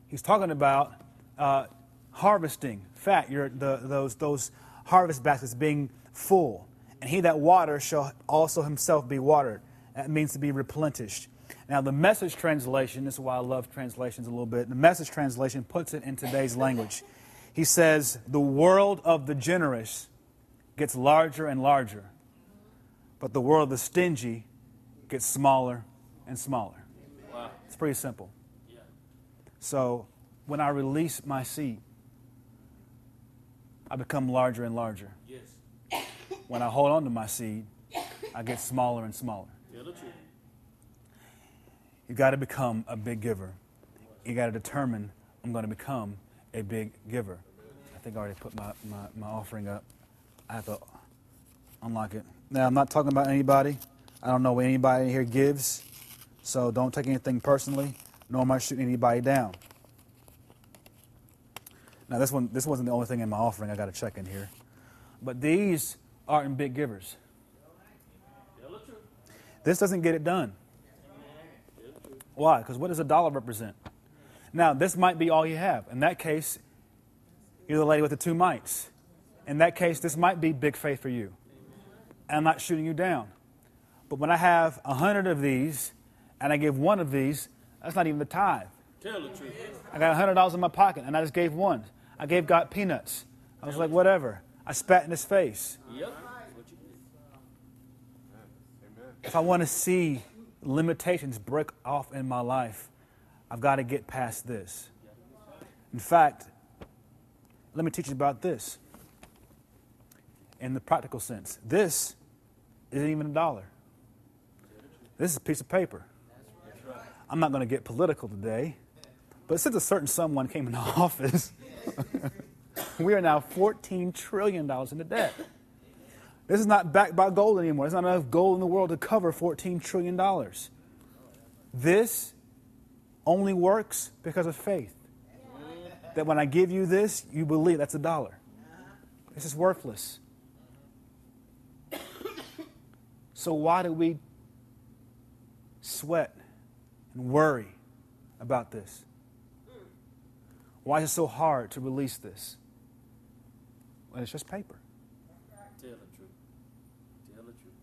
He's talking about uh, harvesting fat, your, the, those, those harvest baskets being full. And he that waters shall also himself be watered. That means to be replenished. Now, the message translation, this is why I love translations a little bit. The message translation puts it in today's language. He says, The world of the generous gets larger and larger, but the world of the stingy gets smaller and smaller. Wow. It's pretty simple. Yeah. So when I release my seed, I become larger and larger. Yes. When I hold on to my seed, I get smaller and smaller. Truth. You got to become a big giver. You got to determine I'm going to become a big giver. I think I already put my, my, my offering up. I have to unlock it. Now, I'm not talking about anybody. I don't know what anybody here gives, so don't take anything personally, nor am I shooting anybody down. Now, this one, this wasn't the only thing in my offering. I got to check in here, but these aren't big givers. This doesn't get it done. Why? Because what does a dollar represent? Now, this might be all you have. In that case, you're the lady with the two mites. In that case, this might be big faith for you. And I'm not shooting you down. But when I have a hundred of these and I give one of these, that's not even the tithe. Tell the truth. I got a hundred dollars in my pocket and I just gave one. I gave God peanuts. I was like, whatever. I spat in his face. Yep. What you did. if I want to see limitations break off in my life, I've got to get past this. In fact, let me teach you about this. In the practical sense, this isn't even a dollar. This is a piece of paper. I'm not going to get political today, but since a certain someone came into office, we are now $14 trillion into debt. This is not backed by gold anymore. There's not enough gold in the world to cover $14 trillion. This only works because of faith. That when I give you this, you believe that's a dollar. This is worthless. So, why do we sweat and worry about this? Why is it so hard to release this? Well, it's just paper. Tell the truth. Tell the truth.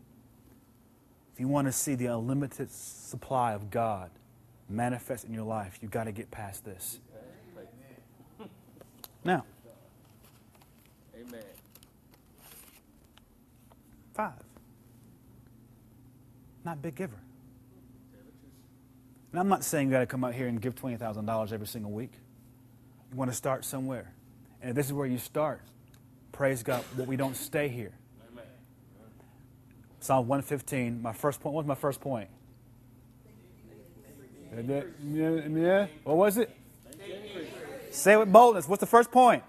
If you want to see the unlimited supply of God manifest in your life, you've got to get past this. Now, Amen. five. Not big giver. And I'm not saying you got to come out here and give $20,000 every single week. You want to start somewhere. And if this is where you start, praise God, but we don't stay here. Amen. Psalm 115, my first point. What was my first point? Yeah, What was it? Say it with boldness. What's the first point?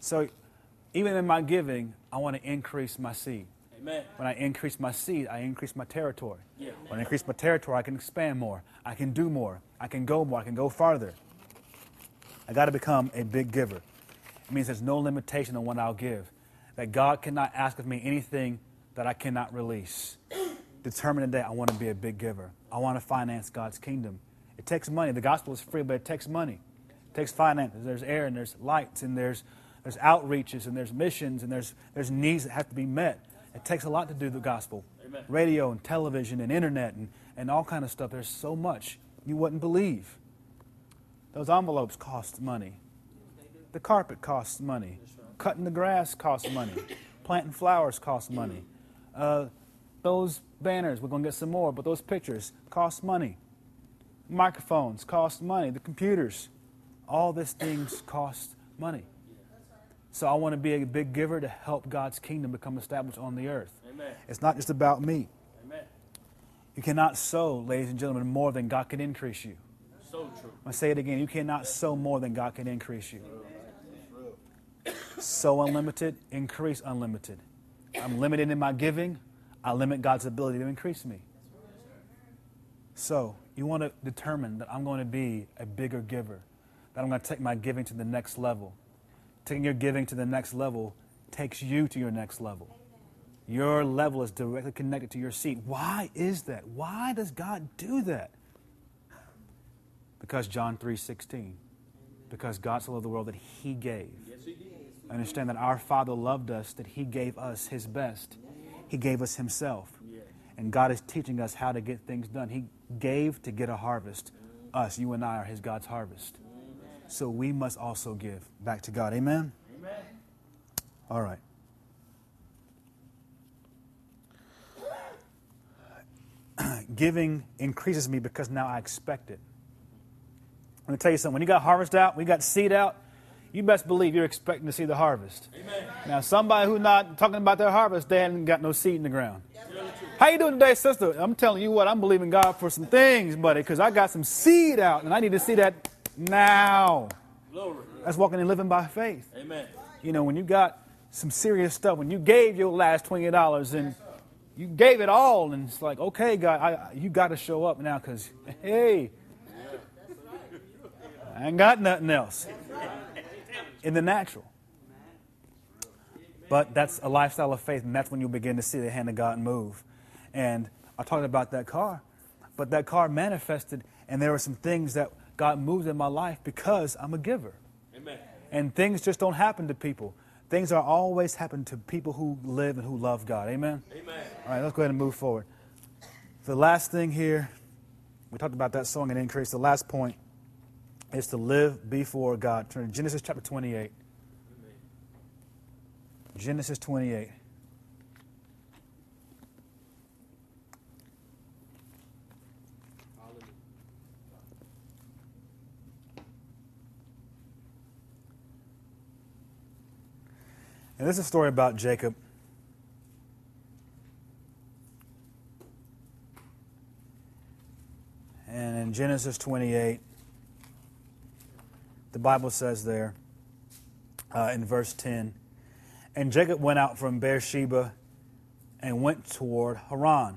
So, even in my giving, I want to increase my seed. Amen. When I increase my seed, I increase my territory. Yeah. When I increase my territory, I can expand more. I can do more. I can go more. I can go farther. I got to become a big giver. It means there's no limitation on what I'll give. That God cannot ask of me anything that I cannot release. Determine today I want to be a big giver. I want to finance God's kingdom. It takes money. The gospel is free, but it takes money. It takes finances. There's air and there's lights and there's there's outreaches and there's missions and there's there's needs that have to be met. It takes a lot to do the gospel. Amen. Radio and television and internet and, and all kind of stuff. There's so much you wouldn't believe. Those envelopes cost money. The carpet costs money. Cutting the grass costs money. Planting flowers costs money. Uh, those banners, we're going to get some more, but those pictures cost money. Microphones cost money. The computers, all these things cost money. So I want to be a big giver to help God's kingdom become established on the earth. Amen. It's not just about me. Amen. You cannot sow, ladies and gentlemen, more than God can increase you. So true. I'm going to say it again. You cannot sow more than God can increase you. Sow unlimited, increase unlimited. I'm limited in my giving, I limit God's ability to increase me. So, you want to determine that I'm going to be a bigger giver, that I'm going to take my giving to the next level. Taking your giving to the next level takes you to your next level. Your level is directly connected to your seat. Why is that? Why does God do that? Because John 3:16. Because God so loved the world that he gave. Yes, he did. Understand that our Father loved us, that he gave us his best. He gave us himself. And God is teaching us how to get things done. He gave to get a harvest. Us, you and I, are his God's harvest. So we must also give back to God. Amen? Amen. All right. Giving increases me because now I expect it. Let me tell you something. When you got harvest out, we got seed out, you best believe you're expecting to see the harvest. Amen. Now, somebody who's not talking about their harvest, they haven't got no seed in the ground. How you doing today, sister? I'm telling you what, I'm believing God for some things, buddy, because I got some seed out, and I need to see that now. Glory. That's walking and living by faith. Amen. You know, when you got some serious stuff, when you gave your last twenty dollars and you gave it all, and it's like, okay, God, I, you got to show up now, because hey, I ain't got nothing else in the natural. But that's a lifestyle of faith, and that's when you begin to see the hand of God move. And I talked about that car, but that car manifested, and there were some things that God moves in my life because I'm a giver. Amen. And things just don't happen to people. Things are always happen to people who live and who love God. Amen? Amen. All right, let's go ahead and move forward. The last thing here, we talked about that song and increase. The last point is to live before God. Turn to Genesis chapter 28. Genesis 28. And this is a story about Jacob. And in Genesis 28, the Bible says there uh, in verse 10 And Jacob went out from Beersheba and went toward Haran.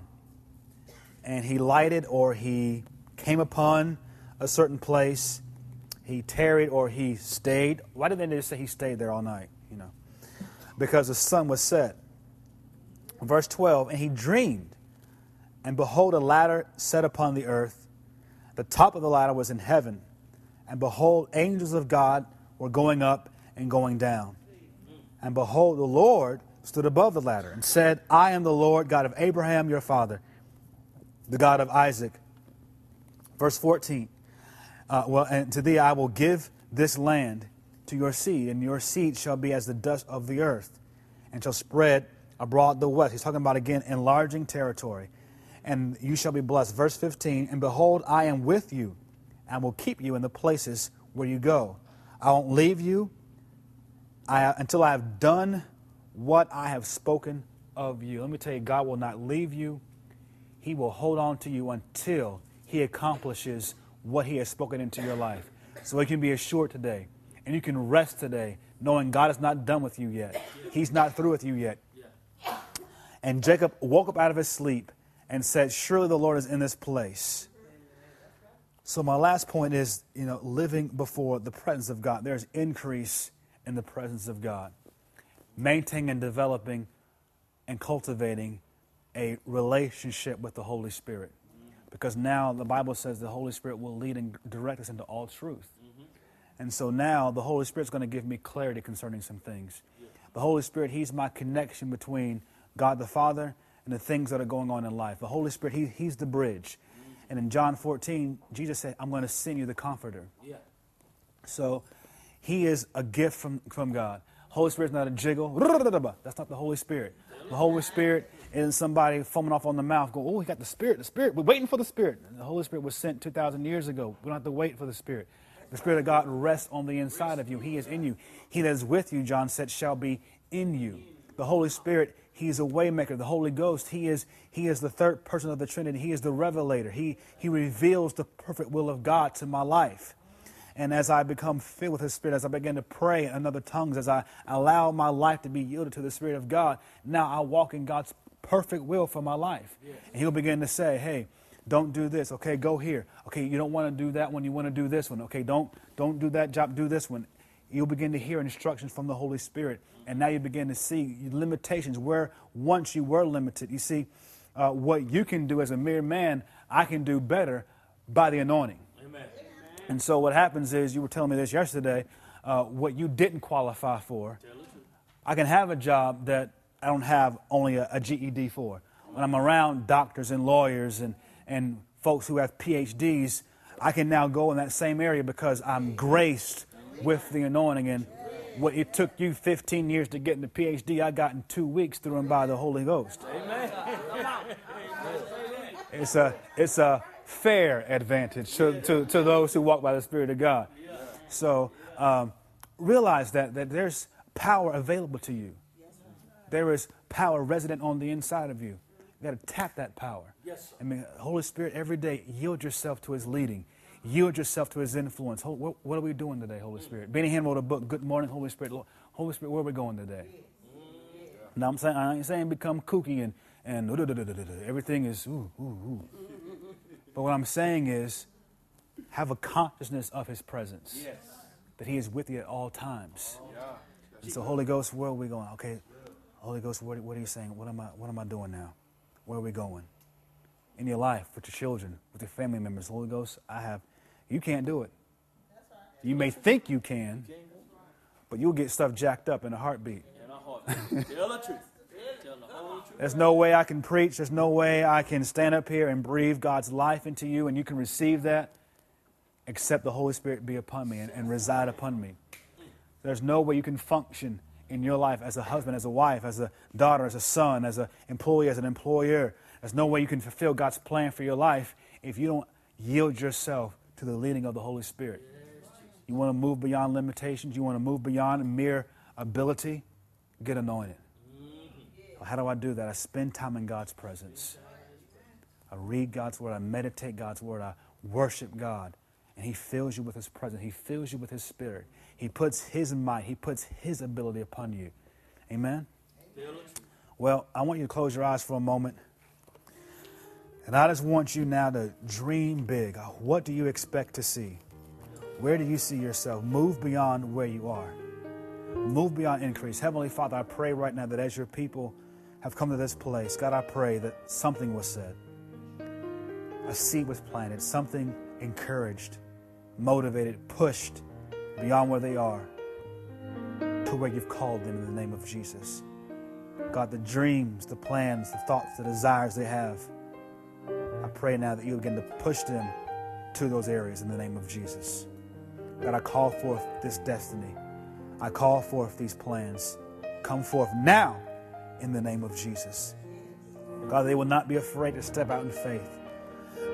And he lighted or he came upon a certain place. He tarried or he stayed. Why did they just say he stayed there all night? Because the sun was set. Verse 12 And he dreamed, and behold, a ladder set upon the earth. The top of the ladder was in heaven, and behold, angels of God were going up and going down. And behold, the Lord stood above the ladder and said, I am the Lord God of Abraham your father, the God of Isaac. Verse 14 uh, Well, and to thee I will give this land to your seed, and your seed shall be as the dust of the earth, and shall spread abroad the west. He's talking about, again, enlarging territory. And you shall be blessed. Verse 15 And behold, I am with you, and will keep you in the places where you go. I won't leave you I, until I have done what I have spoken of you. Let me tell you, God will not leave you. He will hold on to you until He accomplishes what He has spoken into your life. So you can be assured today, and you can rest today, knowing God is not done with you yet. He's not through with you yet. And Jacob woke up out of his sleep and said, Surely the Lord is in this place. So my last point is, you know, living before the presence of God. There's increase in the presence of God. Maintaining and developing and cultivating a relationship with the Holy Spirit. Because now the Bible says the Holy Spirit will lead and direct us into all truth. And so now the Holy Spirit's going to give me clarity concerning some things. The Holy Spirit, He's my connection between God the Father and the things that are going on in life. The Holy Spirit, he, He's the bridge. And in John 14, Jesus said, I'm going to send you the Comforter. Yeah. So he is a gift from, from God. Holy Spirit's not a jiggle. That's not the Holy Spirit. The Holy Spirit isn't somebody foaming off on the mouth going, oh, he got the Spirit, the Spirit. We're waiting for the Spirit. The Holy Spirit was sent 2,000 years ago. We don't have to wait for the Spirit. The Spirit of God rests on the inside of you. He is in you. He that is with you, John said, shall be in you. The Holy Spirit, He is a waymaker. The Holy Ghost, he is, he is the third person of the Trinity. He is the revelator. He, he reveals the perfect will of God to my life. And as I become filled with His Spirit, as I begin to pray in other tongues, as I allow my life to be yielded to the Spirit of God, now I walk in God's perfect will for my life. And He'll begin to say, hey, don't do this. Okay, go here. Okay, you don't want to do that one. You want to do this one. Okay, don't don't do that job. Do this one. You'll begin to hear instructions from the Holy Spirit, and now you begin to see limitations where once you were limited. You see, uh, what you can do as a mere man, I can do better by the anointing. Amen. And so what happens is, you were telling me this yesterday, uh, what you didn't qualify for, I can have a job that I don't have only a, a GED for. When I'm around doctors and lawyers and and folks who have PhDs, I can now go in that same area because I'm graced with the anointing. And what it took you 15 years to get into PhD, I got in two weeks through and by the Holy Ghost. Amen. It's a, it's a fair advantage to, to, to those who walk by the Spirit of God. So um, realize that, that there's power available to you. There is power resident on the inside of you. You got to tap that power. Yes. I mean, Holy Spirit, every day, yield yourself to His leading. Yield yourself to His influence. What, what are we doing today, Holy Spirit? Benny Hinn wrote a book, Good Morning, Holy Spirit. Holy Spirit, where are we going today? Mm-hmm. Now, I'm saying, I ain't saying become kooky and, and everything is ooh, ooh, ooh. But what I'm saying is have a consciousness of His presence. Yes. That He is with you at all times. Yeah. And so, Holy Ghost, where are we going? Okay, Holy Ghost, what, what are you saying? What am I, what am I doing now? Where are we going? In your life, with your children, with your family members, Holy Ghost, I have, you can't do it. You may think you can, but you'll get stuff jacked up in a heartbeat. Tell the truth. There's no way I can preach. There's no way I can stand up here and breathe God's life into you and you can receive that except the Holy Spirit be upon me and, and reside upon me. There's no way you can function in your life as a husband, as a wife, as a daughter, as a son, as an employee, as an employer. There's no way you can fulfill God's plan for your life if you don't yield yourself to the leading of the Holy Spirit. You want to move beyond limitations, you want to move beyond mere ability, get anointed. How do I do that? I spend time in God's presence. I read God's word, I meditate God's word, I worship God, and He fills you with His presence. He fills you with His Spirit. He puts His might, He puts His ability upon you. Amen? Well, I want you to close your eyes for a moment. And I just want you now to dream big. Uh, what do you expect to see? Where do you see yourself? Move beyond where you are. Move beyond increase. Heavenly Father, I pray right now that as your people have come to this place, God, I pray that something was said, a seed was planted, something encouraged, motivated, pushed beyond where they are to where you've called them in the name of Jesus. God, the dreams, the plans, the thoughts, the desires they have, I pray now that you begin to push them to those areas in the name of Jesus. God, I call forth this destiny. I call forth these plans. Come forth now in the name of Jesus. God, they will not be afraid to step out in faith.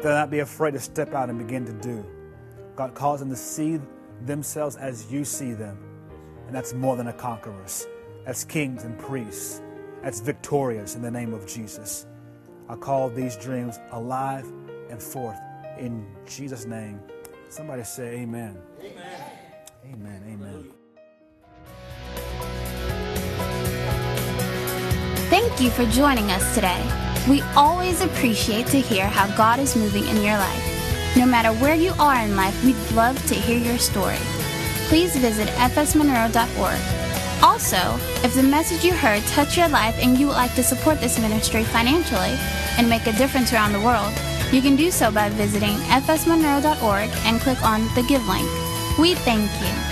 They'll not be afraid to step out and begin to do. God calls them to see themselves as you see them. And that's more than a conquerors. That's kings and priests. That's victorious in the name of Jesus. I call these dreams alive and forth in Jesus' name. Somebody say amen. Amen. Amen. Amen. Thank you for joining us today. We always appreciate to hear how God is moving in your life. No matter where you are in life, we'd love to hear your story. Please visit fsmonroe.org. Also, if the message you heard touched your life and you would like to support this ministry financially and make a difference around the world, you can do so by visiting fsmonroe.org and click on the Give link. We thank you.